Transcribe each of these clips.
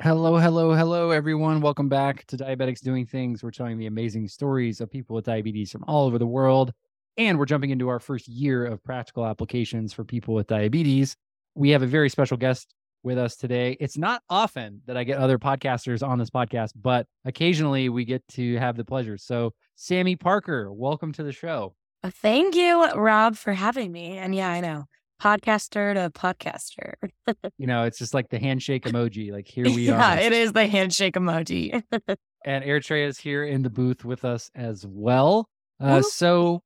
Hello, hello, hello, everyone. Welcome back to Diabetics Doing Things. We're telling the amazing stories of people with diabetes from all over the world. And we're jumping into our first year of practical applications for people with diabetes. We have a very special guest with us today. It's not often that I get other podcasters on this podcast, but occasionally we get to have the pleasure. So, Sammy Parker, welcome to the show. Thank you, Rob, for having me. And yeah, I know podcaster to podcaster. You know, it's just like the handshake emoji. Like, here we yeah, are. it is the handshake emoji. and Eritrea is here in the booth with us as well. Uh, so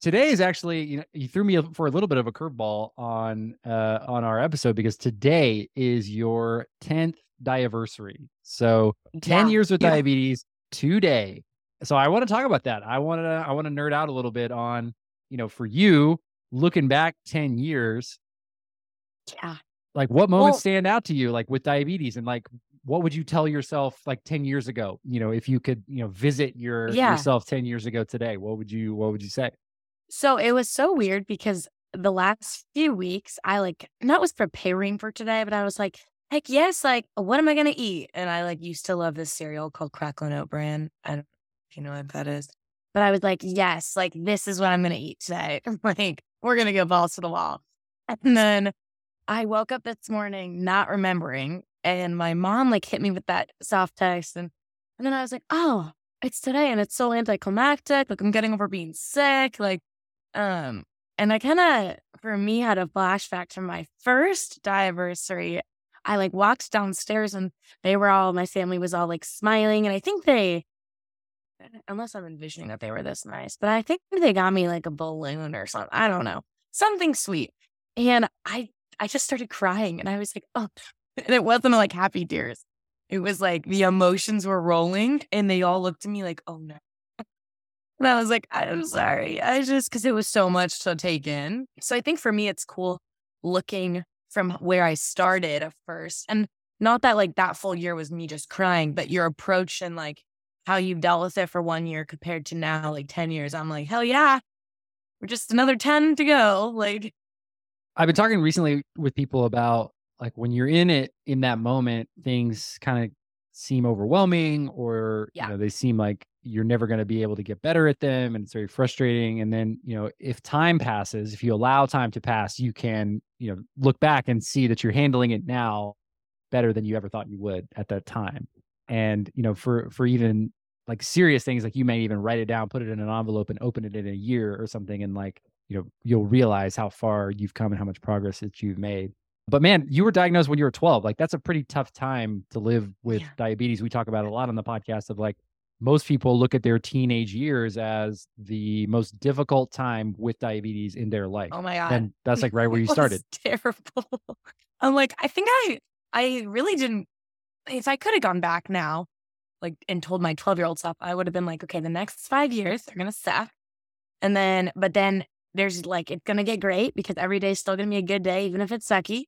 today is actually you know you threw me for a little bit of a curveball on uh, on our episode because today is your tenth diaversary. So ten Yeah, years with yeah. diabetes today. So I want to talk about that. I want to I want to nerd out a little bit on you know for you looking back ten years Yeah. like what moments Well- stand out to you like with diabetes and like what would you tell yourself like 10 years ago you know if you could you know visit your Yeah. yourself 10 years ago today what would you what would you say So it was so weird because the last few weeks, I like not was preparing for today, but I was like, heck yes, like what am I gonna eat? And I like used to love this cereal called Cracklin' Oat Bran. I don't know if you know what that is. But I was like, yes, like this is what I'm gonna eat today. like we're gonna go balls to the wall. And then I woke up this morning not remembering, and my mom like hit me with that soft text, and and then I was like, oh, it's today, and it's so anticlimactic. Like I'm getting over being sick, like um, and I kind of, for me, had a flashback to my first diaversary. I like walked downstairs and they were all, my family was all like smiling. And I think they, unless I'm envisioning that they were this nice, but I think they got me like a balloon or something. I don't know, something sweet. And I, I just started crying and I was like, oh, and it wasn't like happy tears. It was like the emotions were rolling and they all looked at me like, oh no. And I was like, I'm sorry. I just, because it was so much to take in. So I think for me, it's cool looking from where I started at first. And not that like that full year was me just crying, but your approach and like how you've dealt with it for one year compared to now, like 10 years. I'm like, hell yeah. We're just another 10 to go. Like, i've been talking recently with people about like when you're in it in that moment things kind of seem overwhelming or Yeah. you know they seem like you're never going to be able to get better at them and it's very frustrating and then you know if time passes if you allow time to pass you can you know look back and see that you're handling it now better than you ever thought you would at that time and you know for for even like serious things like you may even write it down put it in an envelope and open it in a year or something and like you know you'll realize how far you've come and how much progress that you've made but man you were diagnosed when you were 12 like that's a pretty tough time to live with Yeah. diabetes we talk about it a lot on the podcast of like most people look at their teenage years as the most difficult time with diabetes in their life oh my God. and that's like right where you started Terrible. I'm like, I think I, I really didn't. If I could have gone back now, like, and told my 12 year old self, I would have been like, okay, the next five years they're gonna suck, and then, but then there's like, it's gonna get great because every day's still gonna be a good day, even if it's sucky.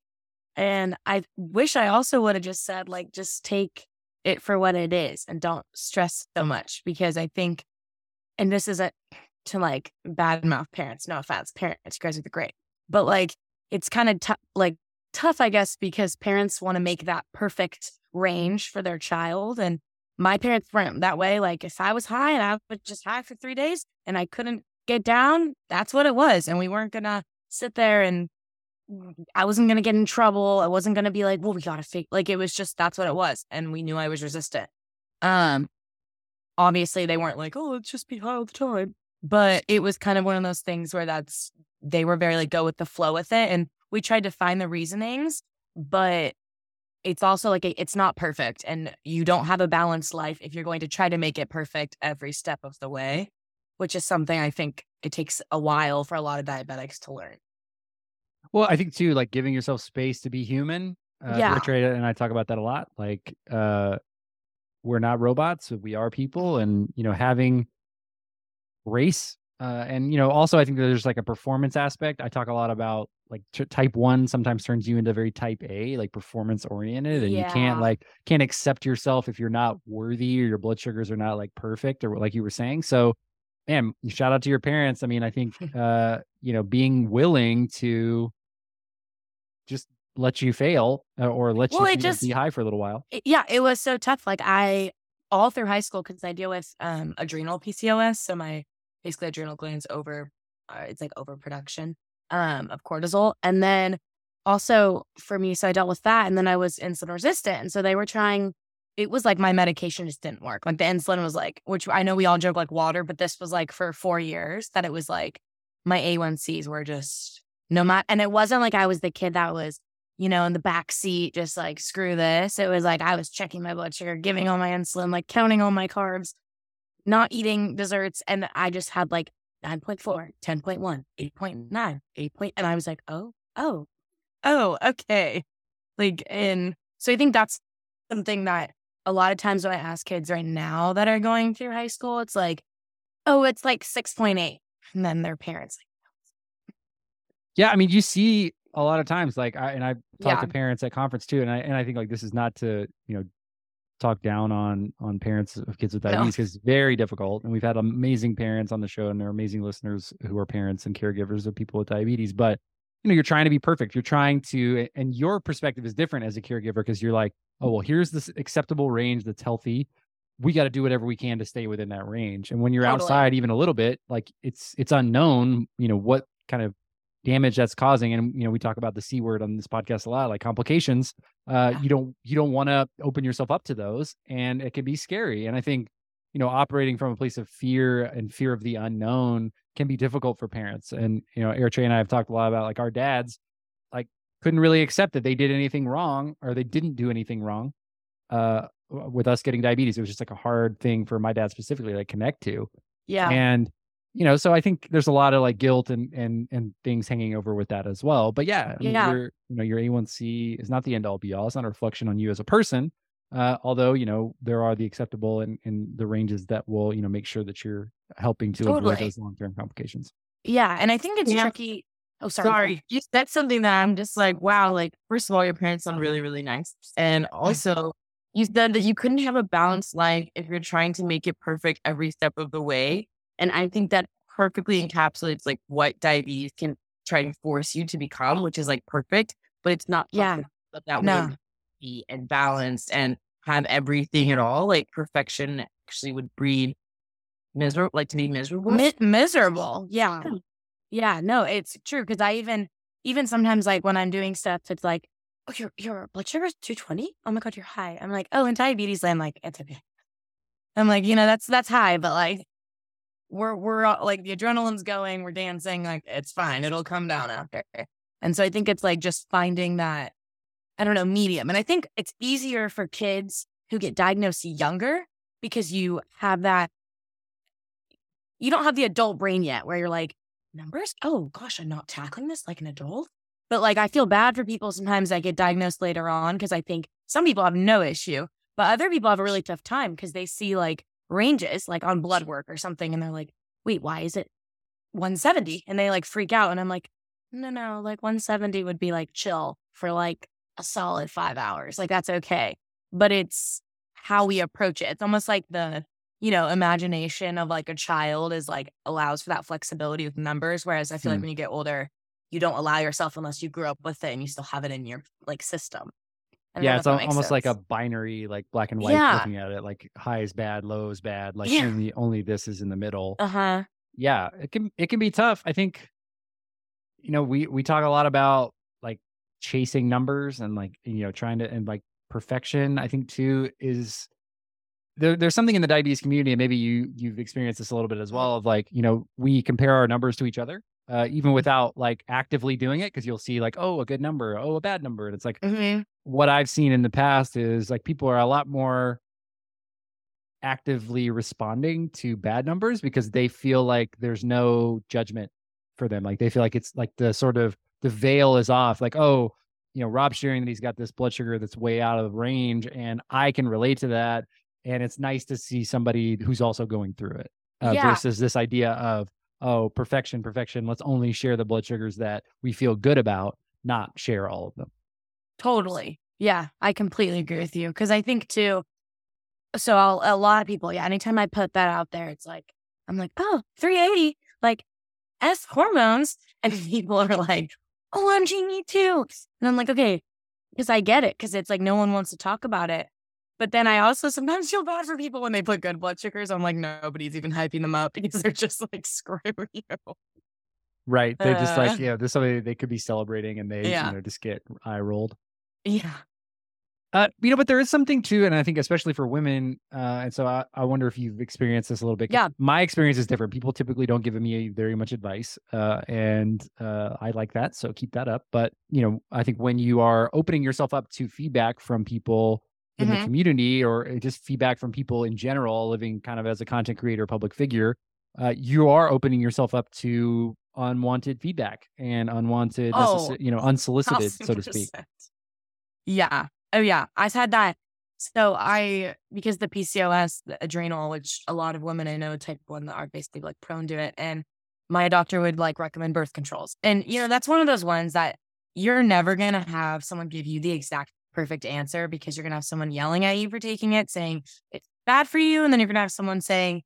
And I wish I also would have just said, like, just take it for what it is and don't stress so much because I think, and this is a to like badmouth parents. No offense, parents, you guys are the great, but like it's kind of tough, like tough, I guess, because parents want to make that perfect range for their child. And my parents weren't that way. Like if I was high and I was just high for three days and I couldn't get down, that's what it was. And we weren't gonna sit there and I wasn't gonna get in trouble. I wasn't gonna be like, well, we gotta fake like it was just that's what it was. And we knew I was resistant. Um obviously they weren't like, oh, let's just be high all the time. But it was kind of one of those things where that's they were very like go with the flow with it. And we tried to find the reasonings, but it's also like a, it's not perfect. And you don't have a balanced life if you're going to try to make it perfect every step of the way, which is something I think it takes a while for a lot of diabetics to learn. Well, I think too, like giving yourself space to be human. Uh, Yeah. Trey and I talk about that a lot. Like, uh, we're not robots; we are people, and you know, having grace. Uh, and you know, also, I think there's like a performance aspect. I talk a lot about like t- type one sometimes turns you into very type A, like performance oriented, and you can't like can't accept yourself if you're not worthy or your blood sugars are not like perfect or like you were saying. So, man, shout out to your parents. I mean, I think uh, you know, being willing to just let you fail uh, or let Well, you it you know, just- be high for a little while. it- yeah, it was so tough. Like I all through high school because I deal with um adrenal PCOS, so my basically adrenal glands over uh, it's like overproduction um of cortisol, and then also for me, so I dealt with that, and then I was insulin resistant, and so they were trying. It was like my medication just didn't work. Like the insulin was like, which I know we all joke like water, but this was like for four years that it was like my A1Cs were just no matter, and it wasn't like I was the kid that was you know, in the back seat, just like, screw this. It was like I was checking my blood sugar, giving all my insulin, like counting all my carbs, not eating desserts. And I just had like 9.4, 10.1, 8.9, 8. And I was like, oh, oh, oh, okay. Like, and so I think that's something that a lot of times when I ask kids right now that are going through high school, it's like, oh, it's like 6.8. And then their parents, like, Yeah, I mean, you see a lot of times, like, I and I've talked Yeah. to parents at conference too, and I and I think like this is not to you know talk down on on parents of kids with diabetes because it's very difficult, and we've had amazing parents on the show, and they're amazing listeners who are parents and caregivers of people with diabetes, but you know you're trying to be perfect. You're trying to and your perspective is different as a caregiver because you're like oh well here's this acceptable range that's healthy. We got to do whatever we can to stay within that range. And when you're Totally. outside even a little bit like it's it's unknown you know what kind of damage that's causing and you know we talk about the c word on this podcast a lot like complications uh Yeah. you don't you don't want to open yourself up to those and it can be scary and i think you know operating from a place of fear and fear of the unknown can be difficult for parents and you know Eric and I have talked a lot about like our dads like couldn't really accept that they did anything wrong or they didn't do anything wrong uh with us getting diabetes it was just like a hard thing for my dad specifically to like, connect to yeah, and you know so i think there's a lot of like guilt and and and things hanging over with that as well but yeah, I mean, Yeah. your you know your a1c is not the end all be all it's not a reflection on you as a person uh although you know there are the acceptable and and the ranges that will you know make sure that you're helping to avoid those long-term complications yeah. And I think it's Yeah. tricky. Oh, sorry. Sorry, you said something that I'm just like, wow. Like, first of all, your parents sound really, really nice, and also you said that you couldn't have a balanced life if you're trying to make it perfect every step of the way. And I think that perfectly encapsulates like what diabetes can try to force you to become, which is like perfect, but it's not. Yeah. That No. would be and balanced and have everything at all. Like perfection actually would breed miserable, like to be miserable. Mi- miserable. Yeah. Yeah. No, it's true. Cause I even, even sometimes like when I'm doing stuff, it's like, oh, your, your blood sugar is 220. Oh my God, you're high. I'm like, oh, in diabetes land, like, it's okay. I'm like, you know, that's, that's high, but like, we're, we're like, the adrenaline's going, we're dancing, like, it's fine. It'll come down after. And so I think it's like just finding that, I don't know, medium. And I think it's easier for kids who get diagnosed younger because you have that you don't have the adult brain yet where you're like, numbers? Oh gosh, I'm not tackling this like an adult. But like, I feel bad for people sometimes that get diagnosed later on because I think some people have no issue, but other people have a really tough time because they see like ranges like on blood work or something and they're like, wait, why is it 170? And they like freak out. And I'm like, no, no, like 170 would be like chill for like a solid five hours. Like that's okay. But it's how we approach it. It's almost like the you know, imagination of like a child is like allows for that flexibility with numbers. Whereas I feel like Hmm. when you get older, you don't allow yourself unless you grew up with it and you still have it in your like system. I yeah it's that al- makes almost like a binary like black and white Yeah. looking at it like high is bad low is bad like Yeah. only only this is in the middle uh huh. yeah it can it can be tough i think you know we we talk a lot about like chasing numbers and like you know trying to and like perfection i think too is there, there's something in the diabetes community and maybe you you've experienced this a little bit as well of like you know we compare our numbers to each other uh, even without like actively doing it because you'll see like oh a good number oh a bad number and it's like Mm-hmm. what I've seen in the past is like people are a lot more actively responding to bad numbers because they feel like there's no judgment for them. Like they feel like it's like the sort of the veil is off. Like, oh, you know, Rob's sharing that he's got this blood sugar that's way out of range and I can relate to that. And it's nice to see somebody who's also going through it uh, Yeah. versus this idea of, oh, perfection, perfection. Let's only share the blood sugars that we feel good about, not share all of them. Totally. Yeah, I completely agree with you because I think too. So I'll, a lot of people, yeah. Anytime I put that out there, it's like I'm like, oh, 380, like S hormones, and people are like, oh, I'm me too. And I'm like, okay, because I get it because it's like no one wants to talk about it. But then I also sometimes feel bad for people when they put good blood sugars. I'm like, nobody's even hyping them up because they're just like, screw you. Right. They're just Uh. like, yeah, there's somebody they could be celebrating and they, Yeah. you know, just get eye rolled. Yeah. Uh, you know, but there is something too, and I think especially for women, uh, and so I, I wonder if you've experienced this a little bit. Yeah. my experience is different. People typically don't give me very much advice, uh, and uh, I like that, so keep that up. But you know, I think when you are opening yourself up to feedback from people in the Mhm. community, or uh, just feedback from people in general, living kind of as a content creator, public figure, uh, you are opening yourself up to unwanted feedback and unwanted, Oh, you know, unsolicited, so to speak. Yeah. Oh yeah. I've had that. So I because the PCOS, the adrenal, which a lot of women I know type one that are basically like prone to it. And my doctor would like recommend birth controls. And you know, that's one of those ones that you're never gonna have someone give you the exact perfect answer because you're gonna have someone yelling at you for taking it, saying it's bad for you, and then you're gonna have someone saying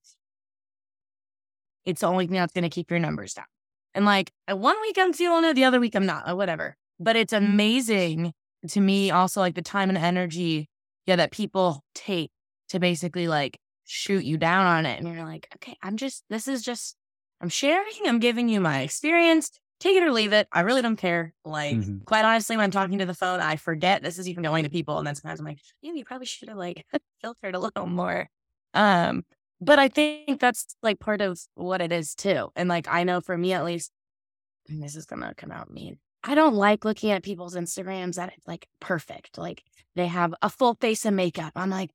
it's the only thing that's gonna keep your numbers down. And like uh, one week I'm feeling it, the other week I'm not, or whatever. But it's amazing to me also like the time and energy, yeah, that people take to basically like shoot you down on it. And you're like, okay, I'm just this is just I'm sharing, I'm giving you my experience. Take it or leave it. I really don't care. Like, Mhm. quite honestly, when I'm talking to the phone, I forget this is even going to people. And then sometimes I'm like, yeah, you probably should have like filtered a little more. Um, but I think that's like part of what it is too. And like I know for me at least, and this is gonna come out mean. I don't like looking at people's Instagrams that it's like perfect. Like they have a full face of makeup. I'm like,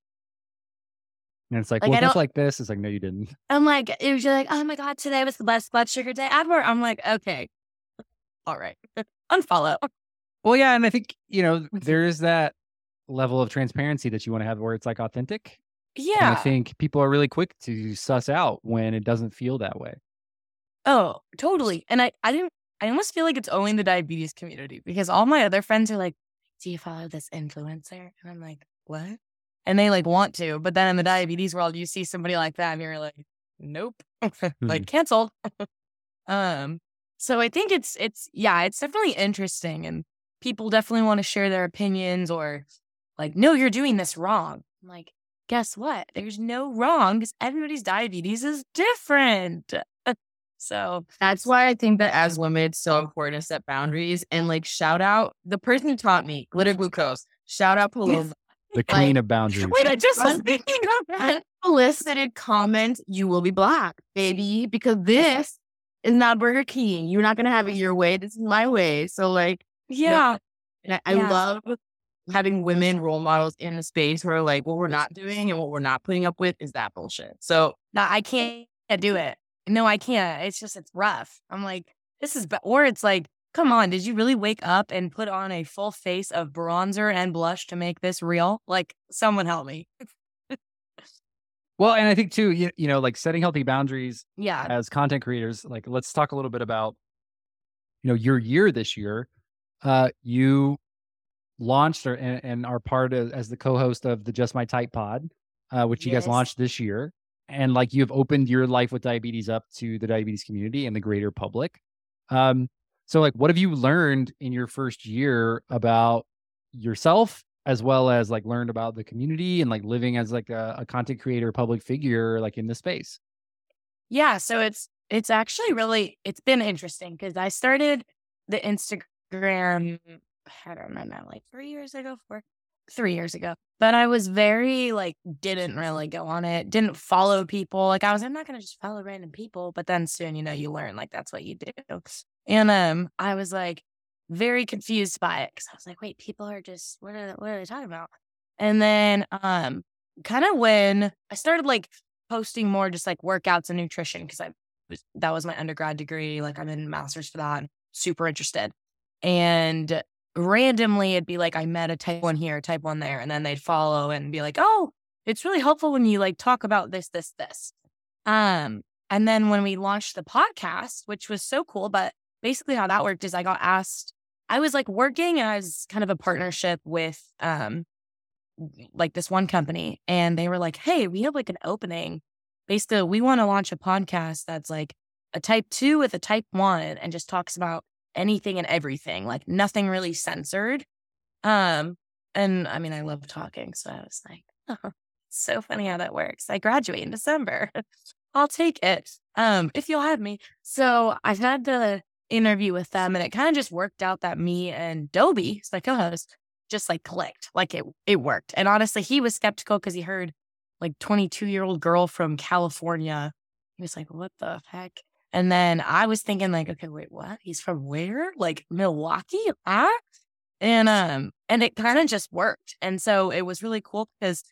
And it's like, Like, well, just like this. It's like, no, you didn't. I'm like, it was just like, oh my God, today was the best blood sugar day ever. I'm like, okay. All right. Unfollow. Well, yeah, and I think you know there is that level of transparency that you want to have where it's like authentic. Yeah. And I think people are really quick to suss out when it doesn't feel that way. Oh, totally. And I, I didn't, I almost feel like it's only in the diabetes community because all my other friends are like, do you follow this influencer? And I'm like, what? And they like want to. But then in the diabetes world, you see somebody like that and you're like, nope, like canceled. um, so I think it's, it's, yeah, it's definitely interesting. And people definitely want to share their opinions or like, no, you're doing this wrong. I'm like, guess what? There's no wrong because everybody's diabetes is different. So That's why I think that as women, it's so important to set boundaries and like shout out the person who taught me glitter glucose. Shout out Paloma. The queen of boundaries. Wait, I just was Un- thinking of that. Unsolicited comment, you will be black, baby, because this is not Burger King. You're not gonna have it your way. This is my way. So like, Yeah. and I, I Yeah. love having women role models in a space where like what we're not doing and what we're not putting up with is that bullshit. So No, I can't do it. No, I can't. It's just, it's rough. I'm like, this is, ba-. or it's like, come on, did you really wake up and put on a full face of bronzer and blush to make this real? Like, someone help me. Well, and I think too, you, you know, like setting healthy boundaries Yeah. as content creators. Like, let's talk a little bit about, you know, your year this year. Uh, you launched or, and, and are part of as the co-host of the Just My Type Pod, uh, which you guys launched this year. And like you've opened your life with diabetes up to the diabetes community and the greater public. Um, so like, what have you learned in your first year about yourself as well as like learned about the community and like living as like a, a content creator public figure like in the space Yeah, so it's it's actually really it's been interesting because I started the Instagram I don't know like three years ago, four three years ago. But I was very like didn't really go on it, didn't follow people. Like I was, I'm not gonna just follow random people. But then soon, you know, you learn like that's what you do. And um, I was like very confused by it because I was like, wait, people are just what are what are they talking about? And then um, kind of when I started like posting more just like workouts and nutrition because I was that was my undergrad degree. Like I'm in master's for that. Super interested. And randomly it'd be like I met a type one here, type one there, and then they'd follow and be like, oh, it's really helpful when you like talk about this, this, this. Um, and then when we launched the podcast, which was so cool, but basically how that worked is I got asked, I was like working as kind of a partnership with um like this one company, and they were like, Hey, we have like an opening. Basically, we want to launch a podcast that's like a type two with a type one and just talks about anything and everything, like nothing really censored. Um, and I mean, I love talking. So I was like, oh, so funny how that works. I graduate in December. I'll take it. Um, if you'll have me. So I've had the interview with them and it kind of just worked out that me and Dobie, my co-host, just like clicked. Like it it worked. And honestly, he was skeptical because he heard like 22 year old girl from California. He was like, what the heck? And then I was thinking like, okay, wait, what? He's from where? Like Milwaukee? Ah? And um, and it kind of just worked. And so it was really cool because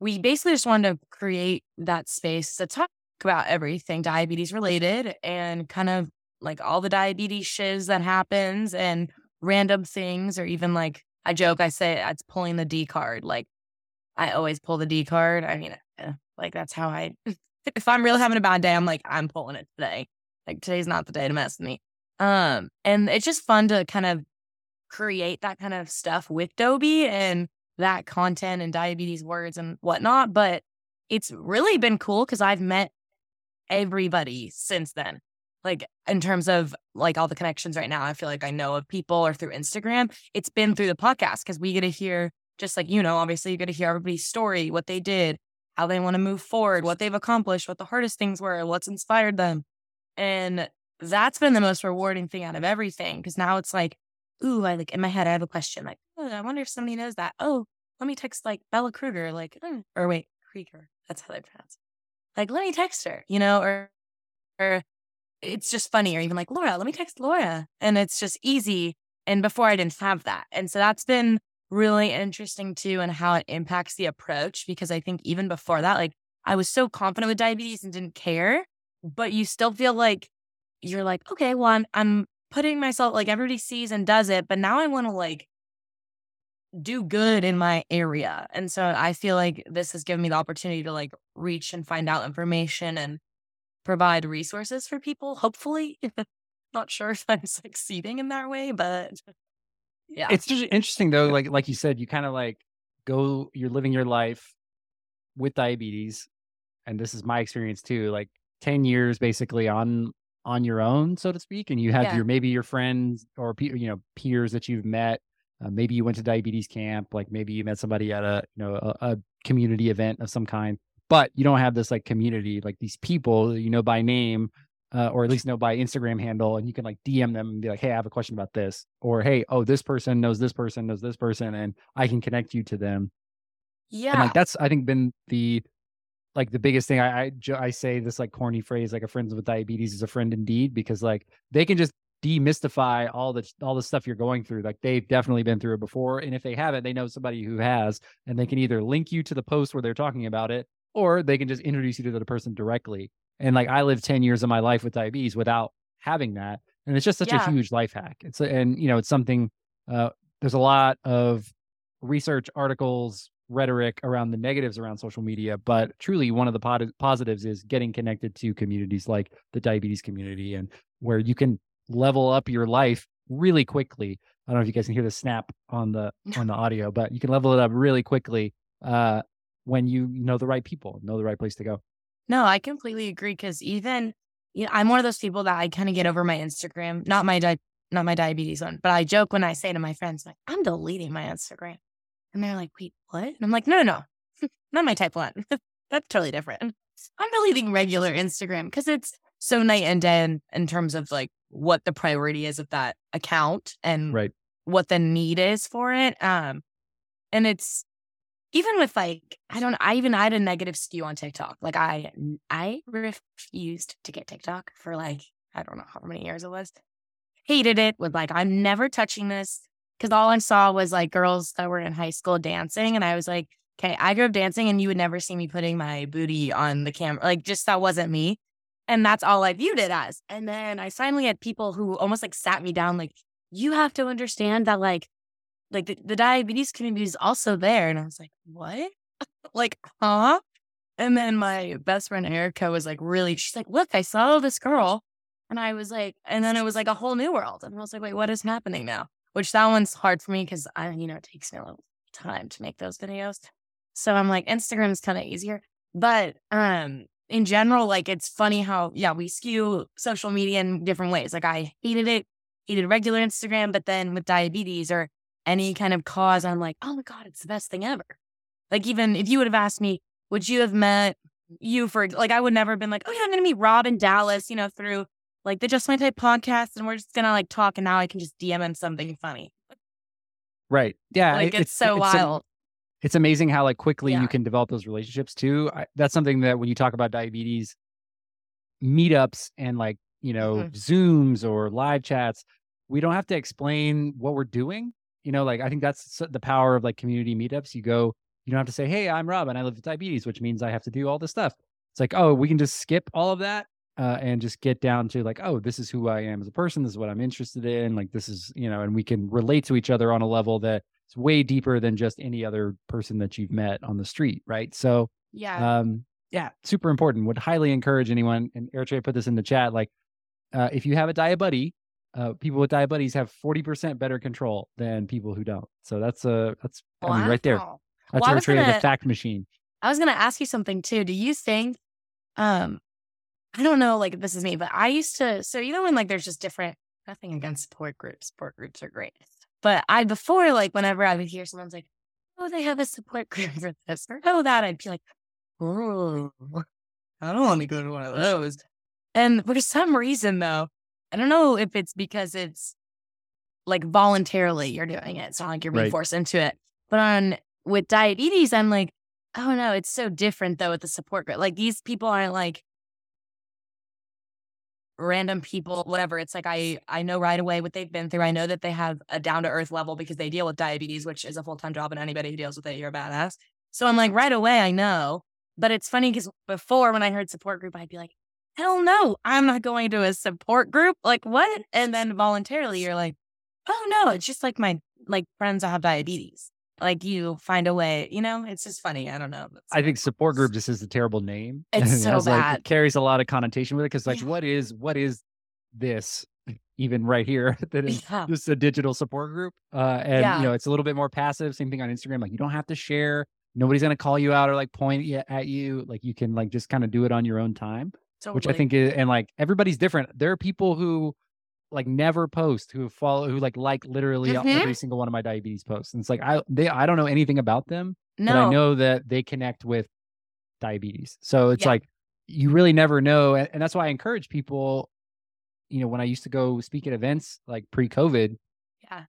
we basically just wanted to create that space to talk about everything diabetes related and kind of like all the diabetes shiz that happens and random things or even like I joke, I say it's pulling the D card. Like I always pull the D card. I mean, eh, like that's how I, if I'm really having a bad day, I'm like, I'm pulling it today. Like today's not the day to mess with me. Um, and it's just fun to kind of create that kind of stuff with Dobie and that content and diabetes words and whatnot. But it's really been cool because I've met everybody since then. Like in terms of like all the connections right now, I feel like I know of people or through Instagram. It's been through the podcast because we get to hear just like you know, obviously you get to hear everybody's story, what they did, how they want to move forward, what they've accomplished, what the hardest things were, what's inspired them. And that's been the most rewarding thing out of everything because now it's like, ooh, I like in my head, I have a question like, oh, I wonder if somebody knows that. Oh, let me text like Bella Kruger, like, mm, or wait, Krieger. That's how they pronounce it. Like, let me text her, you know, or, or it's just funny, or even like, Laura, let me text Laura. And it's just easy. And before I didn't have that. And so that's been really interesting too, and how it impacts the approach. Because I think even before that, like, I was so confident with diabetes and didn't care, but you still feel like you're like, okay, well, I'm, I'm putting myself like everybody sees and does it, but now I want to like do good in my area. And so I feel like this has given me the opportunity to like reach and find out information and provide resources for people, hopefully. Not sure if I'm succeeding in that way, but yeah. It's just interesting though, like like you said, you kind of like go you're living your life with diabetes. And this is my experience too, like 10 years basically on on your own, so to speak. And you have yeah. your maybe your friends or you know peers that you've met uh, maybe you went to diabetes camp, like maybe you met somebody at a you know a, a, community event of some kind, but you don't have this like community, like these people you know by name, uh, or at least know by Instagram handle, and you can like DM them and be like, hey, I have a question about this, or hey, oh, this person knows this person knows this person, and I can connect you to them. Yeah, and like that's I think been the like the biggest thing I, I I say this like corny phrase like a friend with diabetes is a friend indeed because like they can just demystify all the all the stuff you're going through. Like they've definitely been through it before, and if they haven't, they know somebody who has, and they can either link you to the post where they're talking about it, or they can just introduce you to the person directly. And like I lived ten years of my life with diabetes without having that, and it's just such yeah. a huge life hack. It's and you know it's something. Uh, there's a lot of research articles rhetoric around the negatives around social media but truly one of the pod- positives is getting connected to communities like the diabetes community and where you can level up your life really quickly. I don't know if you guys can hear the snap on the on the audio, but you can level it up really quickly uh, when you know the right people, know the right place to go. No, I completely agree because even you know, I'm one of those people that I kind of get over my Instagram, not my di- not my diabetes one, but I joke when I say to my friends, like, I'm deleting my Instagram. And they're like, wait, what? And I'm like, no, no, no, not my type one. That's totally different. I'm deleting regular Instagram because it's so night and day in, in terms of like what the priority is of that account and right. what the need is for it. Um, and it's even with like I don't I even I had a negative skew on TikTok. Like I I refused to get TikTok for like I don't know how many years it was. Hated it. With like I'm never touching this because all I saw was like girls that were in high school dancing, and I was like, okay, I grew up dancing, and you would never see me putting my booty on the camera. Like just that wasn't me. And that's all I viewed it as. And then I finally had people who almost like sat me down, like, you have to understand that, like, like the, the diabetes community is also there. And I was like, what? like, huh? And then my best friend Erica was like, really, she's like, look, I saw this girl. And I was like, and then it was like a whole new world. And I was like, wait, what is happening now? Which that one's hard for me because I, you know, it takes me a little time to make those videos. So I'm like, Instagram is kind of easier. But um, in general, like it's funny how, yeah, we skew social media in different ways. Like I hated it, hated regular Instagram, but then with diabetes or any kind of cause, I'm like, oh my God, it's the best thing ever. Like, even if you would have asked me, would you have met you for, like, I would never have been like, oh yeah, I'm going to meet Rob in Dallas, you know, through like the Just My Type podcast and we're just going to like talk and now I can just DM him something funny. Right. Yeah. Like, it's, so wild. it's amazing how like quickly Yeah. you can develop those relationships too. I, that's something that when you talk about diabetes, meetups and like you know Mhm. Zooms or live chats, we don't have to explain what we're doing. You know, like I think that's the power of like community meetups. You go, you don't have to say, "Hey, I'm Rob and I live with diabetes," which means I have to do all this stuff. It's like, oh, we can just skip all of that uh, and just get down to like, oh, this is who I am as a person. This is what I'm interested in. Like this is you know, and we can relate to each other on a level that it's way deeper than just any other person that you've met on the street, right? So, Yeah. um, yeah, super important. Would highly encourage anyone, and Eritrea put this in the chat. Like, uh, if you have a diet buddy, uh, people with diabetes have forty percent better control than people who don't. So that's uh, that's I mean, right there. That's Well, I was Eritrea, the gonna- fact machine. I was gonna ask you something too. Do you think um I don't know like this is me, but I used to so you know when like there's just different nothing against support groups. Support groups are great. But I before like whenever I would hear someone's like, Oh, they have a support group for this or oh that, I'd be like, Oh I don't want to go to one of those. And for some reason though, I don't know if it's because it's like voluntarily you're doing it. It's not like you're being Right. forced into it. But on with diabetes, I'm like, oh no, it's so different though with the support group. Like these people aren't like random people, whatever. It's like I I know right away what they've been through. I know that they have a down to earth level because they deal with diabetes, which is a full time job, and anybody who deals with it, you're a badass. So I'm like, right away, I know. But it's funny because before when I heard support group, I'd be like, hell no, I'm not going to a support group. Like what? And then voluntarily you're like, oh no, it's just like my like friends that have diabetes. Like you find a way, you know, it's just funny. I don't know. That's I think support group just is a terrible name. It's so has, like, bad. it carries a lot of connotation with it because like, Yeah. what is what is this? Even right here, that is Yeah. just a digital support group. Uh, and Yeah. you know, it's a little bit more passive. Same thing on Instagram. Like, you don't have to share. Nobody's gonna call you out or like point at you. Like, you can like just kind of do it on your own time, which I think is and like everybody's different. There are people who like never post who follow who like like literally Mhm. every single one of my diabetes posts. And it's like I they I don't know anything about them no. but I know that they connect with diabetes. So it's Yeah. like you really never know, and, and that's why I encourage people. You know, when I used to go speak at events like pre-COVID, Yeah.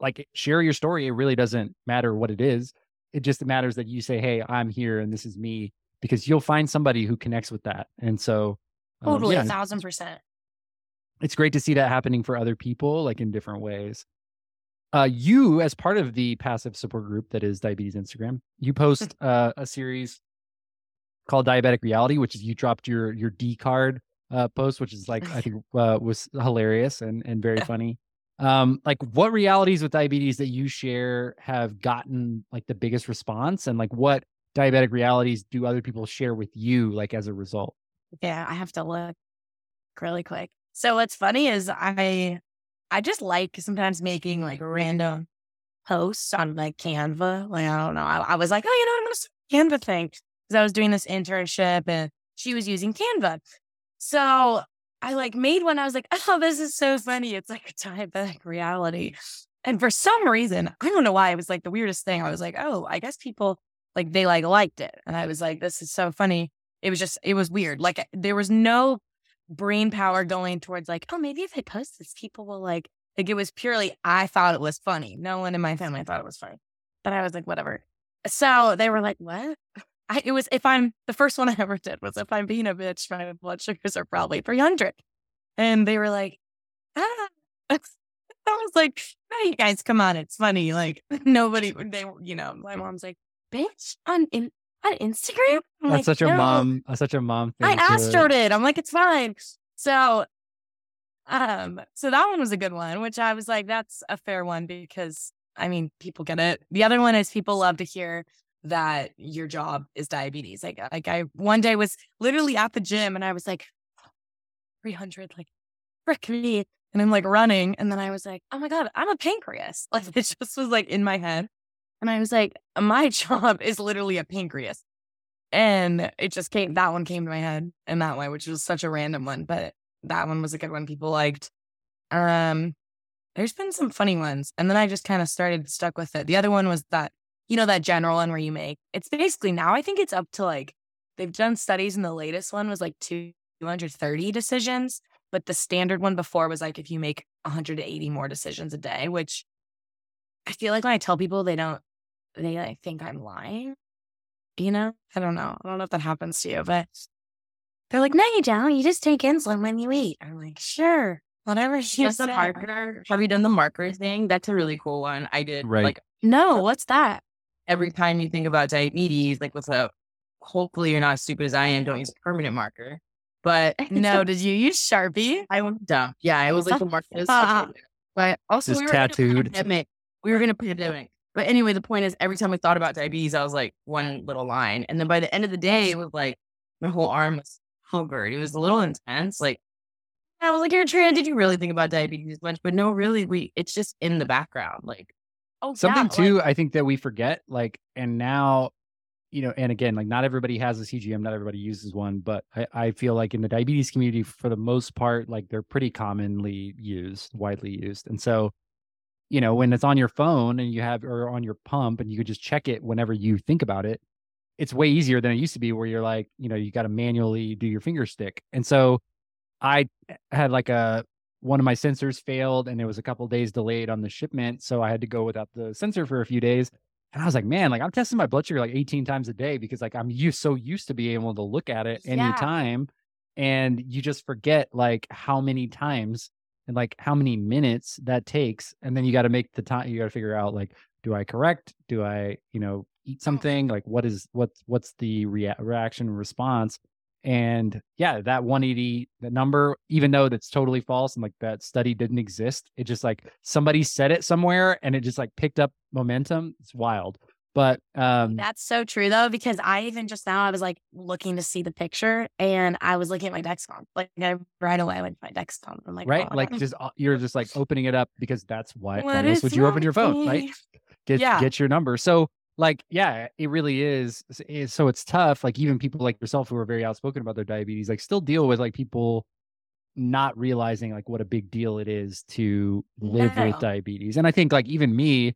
like share your story. It really doesn't matter what it is. It just matters that you say, "Hey, I'm here, and this is me," because you'll find somebody who connects with that. And so, um, Totally, yeah, a thousand percent. it's great to see that happening for other people, like in different ways. Uh, you, as part of the passive support group that is Diabetes Instagram, you post uh, a series called Diabetic Reality, which is you dropped your your D card uh, post, which is like I think uh, was hilarious and and very funny. Um, like what realities with diabetes that you share have gotten like the biggest response, and like what diabetic realities do other people share with you, like as a result? Yeah, I have to look really quick. So what's funny is I I just like sometimes making like random posts on like Canva. Like I don't know. I, I was like, oh, you know, I'm gonna start Canva thing because I was doing this internship and she was using Canva. So I like made one. I was like, oh, this is so funny. It's like a diabetic reality. And for some reason, I don't know why, it was like the weirdest thing. I was like, oh, I guess people like they like liked it. And I was like, this is so funny. It was just, it was weird. Like there was no brain power going towards like, oh, maybe if I post this, people will like, like it was purely, I thought it was funny. No one in my family thought it was funny. But I was like, whatever. So they were like, what? I, it was, if I'm, the first one I ever did was if I'm being a bitch, my blood sugars are probably 300. And they were like, ah. I was like, hey guys, come on, it's funny. Like nobody, they, you know, my mom's like, bitch, on in, on Instagram. I'm That's like, such a "No." mom, uh, such a mom thing. I asked her it. I'm like, it's fine. So, um, so that one was a good one, which I was like, that's a fair one because I mean, people get it. The other one is people love to hear that your job is diabetes. Like, like I one day was literally at the gym and I was like, 300, like, frick me. And I'm like running. And then I was like, oh my God, I'm a pancreas. Like, it just was like in my head. And I was like, my job is literally a pancreas. And it just came, that one came to my head in that way, which was such a random one, but that one was a good one people liked. Um, there's been some funny ones. And then I just kind of started stuck with it. The other one was that, you know, that general one where you make it's basically now I think it's up to like they've done studies and the latest one was like 230 decisions. But the standard one before was like if you make 180 more decisions a day, which I feel like when I tell people they don't, they like think I'm lying. You know, I don't know. I don't know if that happens to you, but they're like, no, you don't. You just take insulin when you eat. I'm like, sure, whatever you Just the say. marker. Have you done the marker thing? That's a really cool one. I did Right. like No, what's that? every time you think about diabetes, like with a hopefully you're not as stupid as I am, don't use a permanent marker. But No, did you use Sharpie? I went dumb. Yeah, it was like the markers. but also Just we were in a tattooed. pandemic. We were in a pandemic. But anyway, the point is every time I thought about mm. diabetes, I was like one little line. And then by the end of the day, it was like my whole arm was covered. It was a little intense. Like I was like, You're trans. Did you really think about diabetes much? But no, really, we it's just in the background. Like Oh, Something yeah, too, like- I think that we forget, like, and now, you know, and again, like, not everybody has a CGM, not everybody uses one, but I, I feel like in the diabetes community, for the most part, like, they're pretty commonly used, widely used. And so, you know, when it's on your phone and you have, or on your pump and you could just check it whenever you think about it, it's way easier than it used to be where you're like, you know, you got to manually do your finger stick. And so I had like a, one of my sensors failed and it was a couple days delayed on the shipment. So I had to go without the sensor for a few days. And I was like, man, like I'm testing my blood sugar like 18 times a day because like I'm used so used to being able to look at it Yeah. anytime. And you just forget like how many times and like how many minutes that takes. And then you got to make the time, you got to figure out like, do I correct? Do I, you know, eat mm. something? Like what is what's what's the rea- reaction response? And yeah, that 180, the number, even though that's totally false and like that study didn't exist, it just like somebody said it somewhere and it just like picked up momentum. It's wild. But um That's so true though, because I even just now I was like looking to see the picture and I was looking at my Dexcom. Like I, right away I went to my Dexcom. I'm like, right, oh, like just uh, you're just like opening it up because that's why What what you open your phone, right? Get Yeah. get your number. So like yeah, it really is. So it's tough. Like even people like yourself who are very outspoken about their diabetes, like still deal with like people not realizing like what a big deal it is to live Yeah. with diabetes. And I think like even me,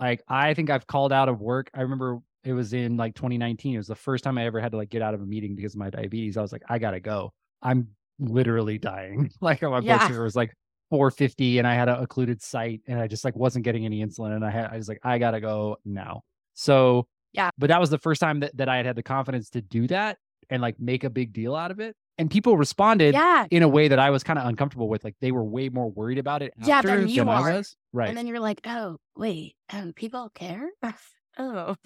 like I think I've called out of work. I remember it was in like 2019. It was the first time I ever had to like get out of a meeting because of my diabetes. I was like, I gotta go. I'm literally dying. like my blood sugar was like 450 and I had a occluded site and I just like wasn't getting any insulin. And I had I was like, I gotta go now. So Yeah. But that was the first time that, that I had had the confidence to do that and like make a big deal out of it. And people responded Yeah. in a way that I was kind of uncomfortable with. Like they were way more worried about it Yeah, after than you than I are. was. Right. And then you're like, oh, wait, um, people care? oh.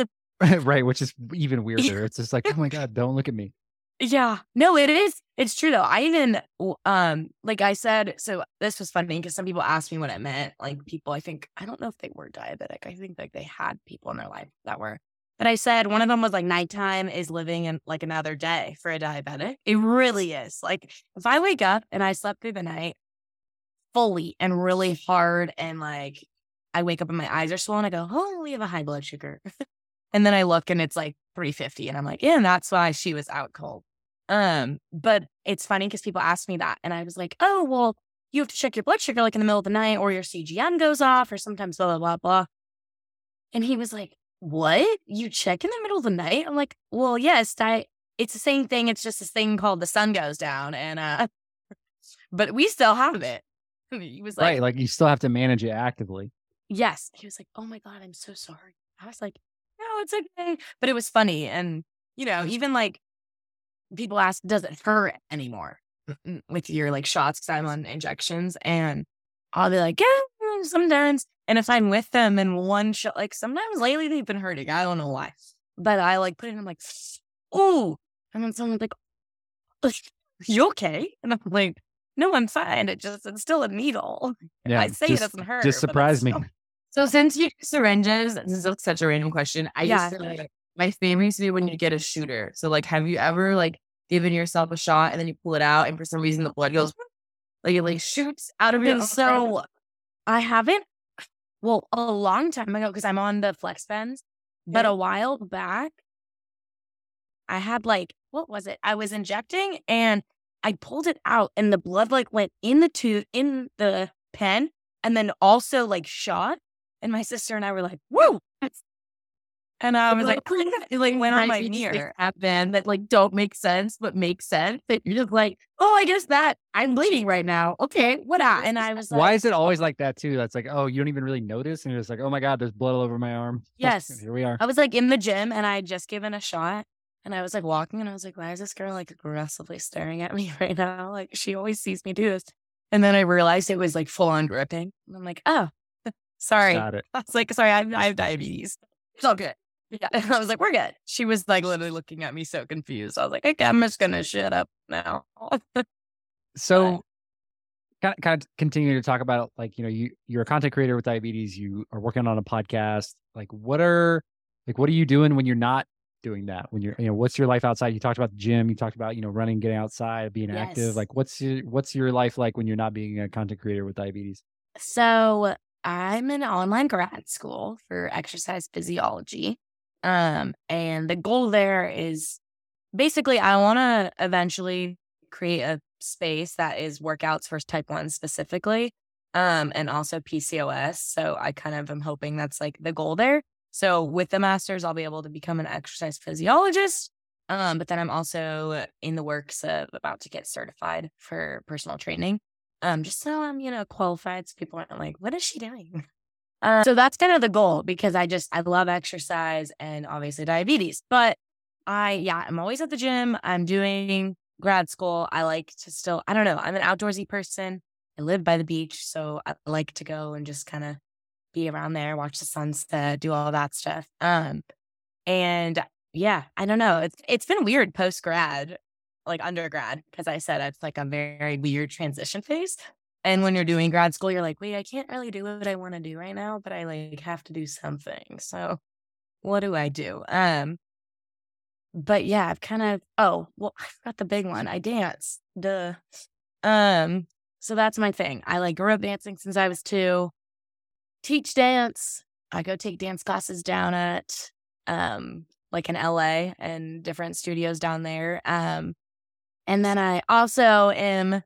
right. Which is even weirder. It's just like, oh my God, don't look at me. Yeah. No, it is. It's true though. I even um like I said, so this was funny because some people asked me what it meant. Like people, I think I don't know if they were diabetic. I think like they had people in their life that were. But I said one of them was like nighttime is living in like another day for a diabetic. It really is. Like if I wake up and I slept through the night fully and really hard and like I wake up and my eyes are swollen, I go, Oh, we have a high blood sugar. and then I look and it's like 350 and I'm like, yeah, that's why she was out cold. Um, but it's funny because people ask me that, and I was like, oh, well, you have to check your blood sugar like in the middle of the night, or your CGM goes off, or sometimes blah blah blah blah. And he was like, what? You check in the middle of the night? I'm like, well, yes, I. It's the same thing. It's just this thing called the sun goes down, and uh, but we still have it. He was like, right. Like you still have to manage it actively. yes. He was like, oh my god, I'm so sorry. I was like, no, it's okay. But it was funny, and you know, even like people ask, does it hurt anymore Mm, with your like shots? Because I'm on injections, and I'll be like, yeah, mm, sometimes. And if I'm with them in one shot, like sometimes lately they've been hurting. I don't know why, but I like put it in. I'm like, oh, and then someone's like, you okay? And I'm like, no, I'm fine. It just it's still a needle. Yeah. I say just, it doesn't hurt. Just but surprise me. So since you do syringes, this is such a random question. I Yeah. used to like, my favorite used to be when you get a shooter. So like, have you ever like given yourself a shot and then you pull it out and for some reason the blood goes like it like shoots out of your And so I haven't, well, a long time ago, because I'm on the flex pens, but a while back, I had like, what was it? I was injecting and I pulled it out and the blood like went in the tube, in the pen and then also like shot. And my sister and I were like, whoa. And I was like, it like went on my mirror. Happen that like don't make sense, but make sense. That you're just like, oh, I guess that I'm bleeding right now. Okay, what? And I was like, why is it always like that too? That's like, oh, you don't even really notice, and you're just like, oh my god, there's blood all over my arm. Yes, here we are. I was like in the gym, and I had just given a shot, and I was like walking, and I was like, why is this girl like aggressively staring at me right now? Like she always sees me do this. And then I realized it was like full on dripping. And I'm like, oh, sorry. Got it. I was like, sorry, I I have diabetes. It's all good. Yeah. I was like, we're good. She was like literally looking at me so confused. I was like, okay, I'm just gonna shut up now. so kind of, kind of continue to talk about like, you know, you you're a content creator with diabetes, you are working on a podcast. Like what are like what are you doing when you're not doing that? When you're, you know, what's your life outside? You talked about the gym, you talked about, you know, running, getting outside, being yes. active. Like what's your what's your life like when you're not being a content creator with diabetes? So I'm in online grad school for exercise physiology. Um, and the goal there is basically I want to eventually create a space that is workouts for type 1 specifically um and also PCOS so I kind of am hoping that's like the goal there. So with the masters I'll be able to become an exercise physiologist um but then I'm also in the works of about to get certified for personal training. Um just so I'm you know qualified so people aren't like what is she doing uh, so that's kind of the goal because I just I love exercise and obviously diabetes. But I yeah, I'm always at the gym. I'm doing grad school. I like to still I don't know. I'm an outdoorsy person. I live by the beach, so I like to go and just kind of be around there, watch the sunset, do all that stuff. Um and yeah, I don't know. It's it's been weird post grad, like undergrad, because I said it's like a very weird transition phase. And when you're doing grad school, you're like, wait, I can't really do what I want to do right now, but I like have to do something. So what do I do? Um, but yeah, I've kind of oh, well, I forgot the big one. I dance. Duh. Um, so that's my thing. I like grew up dancing since I was two. Teach dance. I go take dance classes down at um like in LA and different studios down there. Um, and then I also am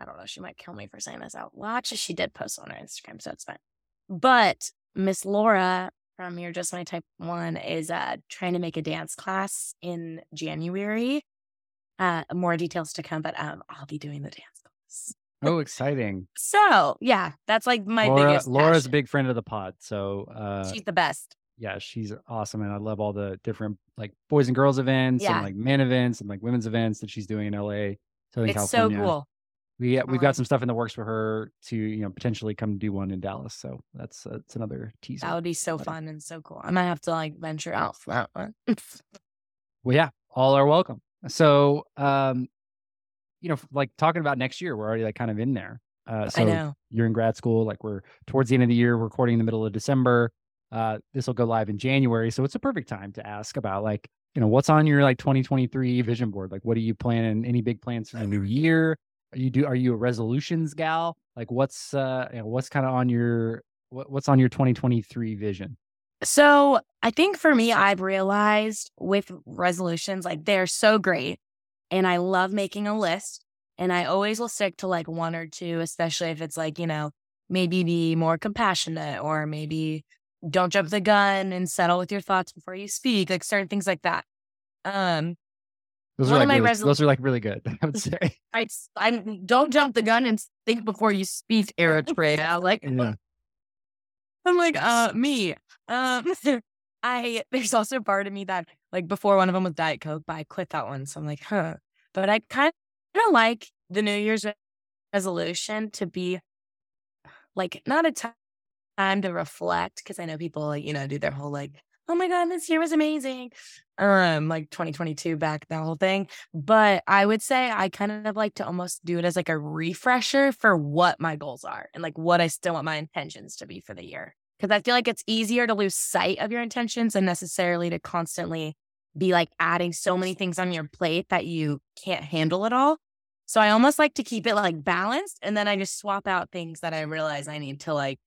I don't know. She might kill me for saying this out. Actually, she did post on her Instagram, so it's fine. But Miss Laura from You're Just My Type One is uh, trying to make a dance class in January. Uh, more details to come, but um, I'll be doing the dance class. Oh, exciting! So yeah, that's like my Laura, biggest. Laura's passion. a big friend of the pod, so uh, she's the best. Yeah, she's awesome, and I love all the different like boys and girls events Yeah. and like men events and like women's events that she's doing in LA, Southern It's California. so cool. We uh, we've got Um, some stuff in the works for her to you know potentially come do one in Dallas. So that's that's another teaser. That would be so But, uh, fun and so cool. I might have to like venture out for that one. Well, yeah, all are welcome. So, um, you know, like talking about next year, we're already like kind of in there. Uh, so I know. you're in grad school, like we're towards the end of the year, recording in the middle of December. Uh, this will go live in January, so it's a perfect time to ask about like, you know, what's on your like 2023 vision board? Like, what are you planning? Any big plans for the new year? Are you do? Are you a resolutions gal? Like, what's uh, you know, what's kind of on your what, what's on your 2023 vision? So I think for me, I've realized with resolutions, like they're so great. And I love making a list. And I always will stick to like one or two, especially if it's like, you know, maybe be more compassionate or maybe don't jump the gun and settle with your thoughts before you speak, like certain things like that. Um, Those One are like really, those are like really good. I would say. I, I don't jump the gun and think before you speak, Eritrea. Like, Yeah. I'm like, uh, me. Um, I there's also a part of me that like before one of them was Diet Coke, but I quit that one. So I'm like, huh. But I kind of like the New Year's resolution to be like not a ti- time to reflect because I know people like you know do their whole like, oh my god, this year was amazing, um, like 2022 back that whole thing. But I would say I kind of like to almost do it as like a refresher for what my goals are and like what I still want my intentions to be for the year. Because I feel like it's easier to lose sight of your intentions than necessarily to constantly be like adding so many things on your plate that you can't handle it all. So I almost like to keep it like balanced and then I just swap out things that I realize I need to like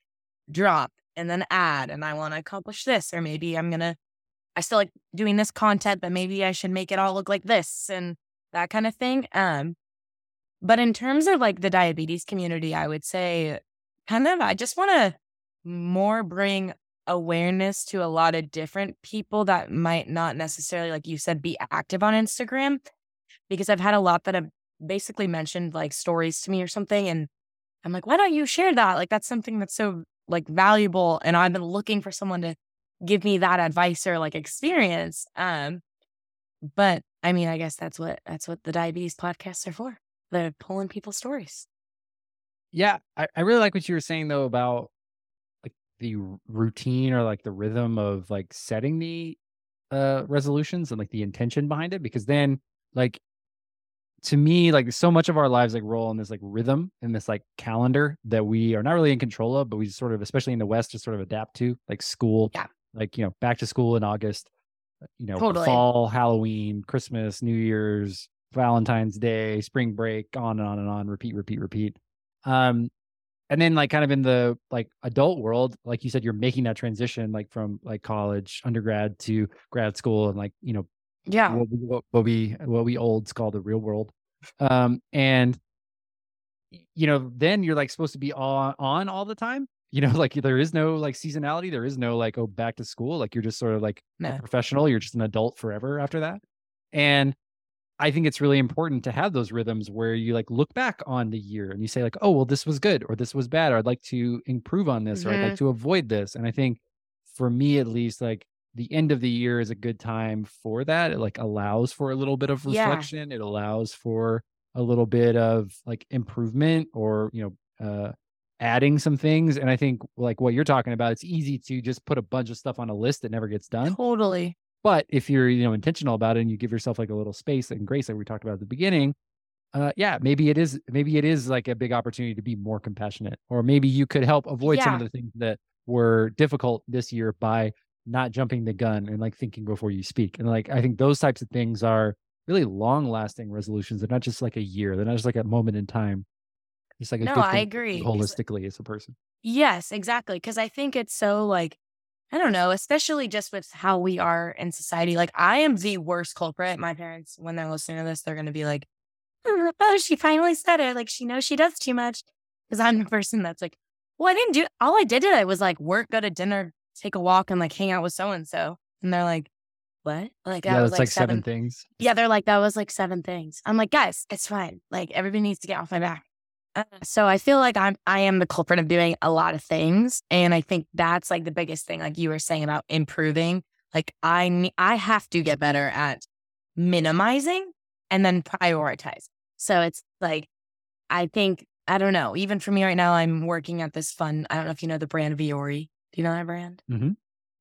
drop and then add and I want to accomplish this or maybe I'm going to I still like doing this content but maybe I should make it all look like this and that kind of thing. Um but in terms of like the diabetes community, I would say kind of, I just want to more bring awareness to a lot of different people that might not necessarily, like you said, be active on Instagram. Because I've had a lot that have basically mentioned like stories to me or something. And I'm like, why don't you share that? Like, that's something that's so like valuable. And I've been looking for someone to give me that advice or like experience. Um, but I mean, I guess that's what that's what the diabetes podcasts are for. They're pulling people's stories. Yeah, I, I really like what you were saying though about like the routine or like the rhythm of like setting the uh resolutions and like the intention behind it because then like to me like so much of our lives like roll in this like rhythm in this like calendar that we are not really in control of but we sort of especially in the west just sort of adapt to like school yeah like you know back to school in august uh, you know totally. fall halloween christmas new year's valentine's day spring break on and on and on repeat repeat repeat um and then like kind of in the like adult world like you said you're making that transition like from like college undergrad to grad school and like you know yeah what we, what, we what we olds call the real world um and you know then you're like supposed to be on on all the time you know like there is no like seasonality there is no like oh back to school like you're just sort of like no. professional you're just an adult forever after that and i think it's really important to have those rhythms where you like look back on the year and you say like oh well this was good or this was bad or i'd like to improve on this mm-hmm. or i'd like Mm-hmm. to avoid this and i think for me at least like the end of the year is a good time for that. It like allows for a little bit of Yeah. reflection. It allows for a little bit of like improvement or you know uh adding some things. And i think like what you're talking about it's easy to just put a bunch of stuff on a list that never gets done. Totally. But if you're you know intentional about it and you give yourself like a little space and grace that we talked about at the beginning uh yeah maybe it is maybe it is like a big opportunity to be more compassionate. Or maybe you could help avoid some of the things that were difficult this year by not jumping the gun and like thinking before you speak and like i think those types of things are really long lasting resolutions they're not just like a year they're not just like a moment in time it's like a No, I agree, holistically as a person Yes, exactly. Because I think it's so like, I don't know, especially just with how we are in society. Like, I am the worst culprit. My parents, when they're listening to this, they're going to be like, uh, oh, she finally said it. Like, she knows she does too much. Because I'm the person that's like, well, I didn't do, all I did today was like work, go to dinner, take a walk, and like hang out with so and so. And they're like, what? Like, that yeah was that's like seven things yeah, they're like, that was like seven things. I'm like, guys, it's fine. Like everybody needs to get off my back. Uh, so I feel like I'm I am the culprit of doing a lot of things. And I think that's like the biggest thing, like you were saying about improving. Like I I have to get better at minimizing and then prioritize. So it's like I think, I don't know, even for me right now, I'm working at this fun. I don't know if you know the brand Vuori. Do you know that brand? Mhm.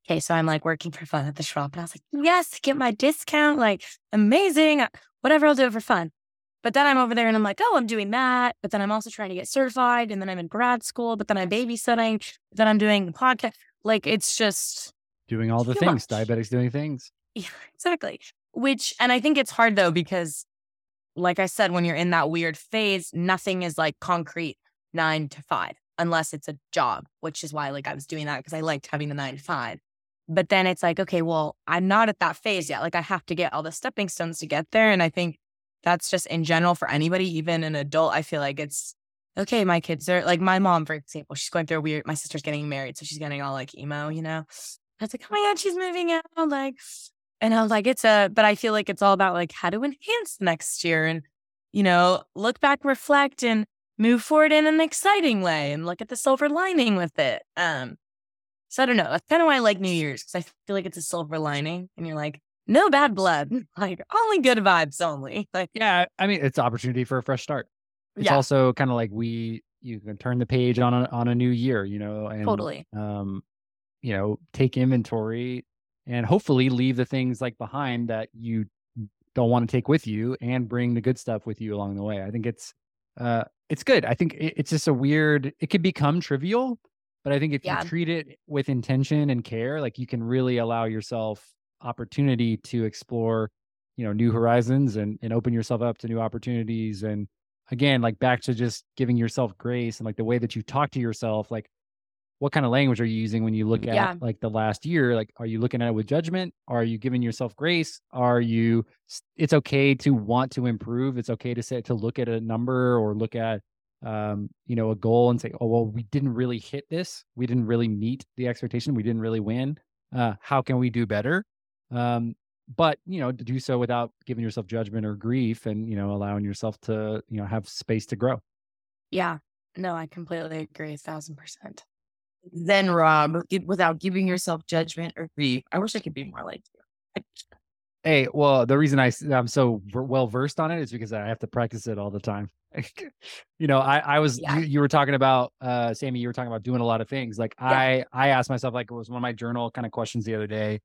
Okay, so I'm like working for fun at the shop. And I was like, yes, get my discount. Like, amazing. uh, Whatever, I'll do it for fun. But then I'm over there and I'm like, oh, I'm doing that. But then I'm also trying to get certified. And then I'm in grad school. But then I'm babysitting. Then I'm doing the podcast. Like, it's just doing all the things much. diabetics doing things yeah, exactly. Which, and I think it's hard though, because like I said, when you're in that weird phase, nothing is like concrete nine to five, unless it's a job, which is why like I was doing that because I liked having the nine to five. But then it's like, okay, well, I'm not at that phase yet. Like I have to get all the stepping stones to get there. And I think that's just in general for anybody, even an adult. I feel like it's okay. My kids are like my mom, for example, she's going through a weird, my sister's getting married. So she's getting all like emo, you know? I was like, oh my God, she's moving out. Like, and I was like, it's a, but I feel like it's all about like how to enhance next year and, you know, look back, reflect, and move forward in an exciting way and look at the silver lining with it. Um, so I don't know. That's kind of why I like New Year's because I feel like it's a silver lining and you're like, no bad blood, like only good vibes only. Like, yeah i mean it's opportunity for a fresh start it's Yeah. also kind of like we you can turn the page on a, on a new year you know and Totally. um you know take inventory and hopefully leave the things like behind that you don't want to take with you and bring the good stuff with you along the way i think it's uh it's good i think it, it's just a weird it could become trivial but i think if Yeah. you treat it with intention and care like you can really allow yourself opportunity to explore you know new horizons and and open yourself up to new opportunities and again like back to just giving yourself grace and like the way that you talk to yourself like what kind of language are you using when you look at Yeah. like the last year like are you looking at it with judgment are you giving yourself grace are you it's okay to want to improve it's okay to say to look at a number or look at um, you know, a goal and say, oh, well, we didn't really hit this. We didn't really meet the expectation. We didn't really win. Uh, how can we do better? Um, but you know, to do so without giving yourself judgment or grief, and you know, allowing yourself to you know have space to grow. Yeah. No, I completely agree. A thousand percent. Then, Rob, without giving yourself judgment or grief, I wish I could be more like you. Hey, well, the reason I I'm so well versed on it is because I have to practice it all the time. you know, I I was Yeah. you, you were talking about uh Sammy, you were talking about doing a lot of things. Like Yeah. I I asked myself like it was one of my journal kind of questions the other day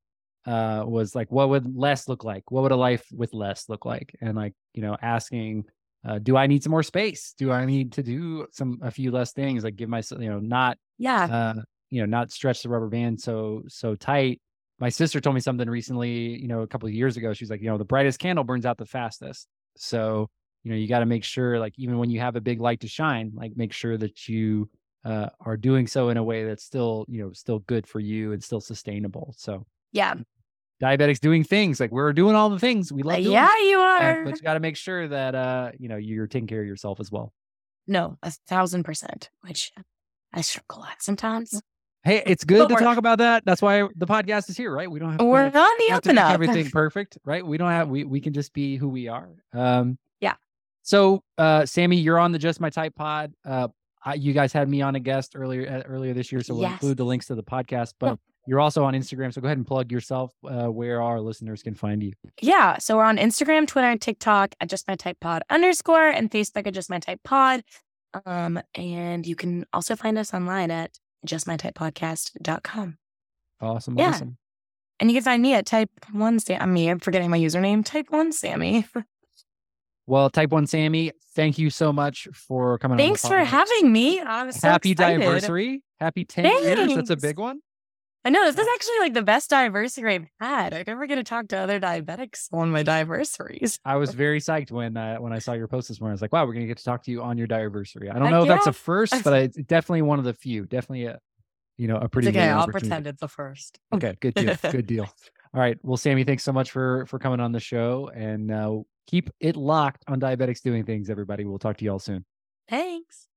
uh was like what would less look like? What would a life with less look like? And like, you know, asking uh do I need some more space? Do I need to do some a few less things like give myself, you know, not Yeah. uh, you know, not stretch the rubber band so so tight. My sister told me something recently, you know, a couple of years ago. She's like, you know, the brightest candle burns out the fastest. So, you know, you got to make sure, like, even when you have a big light to shine, like, make sure that you uh, are doing so in a way that's still, you know, still good for you and still sustainable. So, Yeah. Diabetics doing things like we're doing all the things we Uh, love. doing, yeah, you are. but you got to make sure that uh, you know, you're taking care of yourself as well. no, a thousand percent. Which I struggle at sometimes. Hey, it's good But to talk about that. That's why the podcast is here, right? We don't have We're on the up and up. everything perfect, right? We don't have we we can just be who we are. Um Yeah. So uh Sammy, you're on the Just My Type pod. Uh I, you guys had me on a guest earlier uh, earlier this year, so we'll Yes. include the links to the podcast. But. You're also on Instagram, so go ahead and plug yourself uh, where our listeners can find you. Yeah. So we're on Instagram, Twitter, and TikTok at just my type pod underscore and Facebook at just my type pod. Um, and you can also find us online at justmytypepodcast.com. Awesome, Yeah. awesome. And you can find me at type one Sam. I'm me. I'm forgetting my username. Type one Sammy. Well, Type One Sammy, thank you so much for coming. Thanks for having me. I was so Happy excited. anniversary! Happy ten years. That's a big one. I know this is actually like the best diaversary I've had. I never get to talk to other diabetics on my diaversaries. I was very psyched when uh, when I saw your post this morning. I was like, "Wow, we're gonna get to talk to you on your diaversary." I don't know if that's a first, but it's definitely one of the few. Definitely a, you know, a It's pretty. okay. I'll pretend it's the first. Okay, good deal. good deal. All right. Well, Sammy, thanks so much for for coming on the show, and uh, keep it locked on diabetics doing things. Everybody, we'll talk to you all soon. Thanks.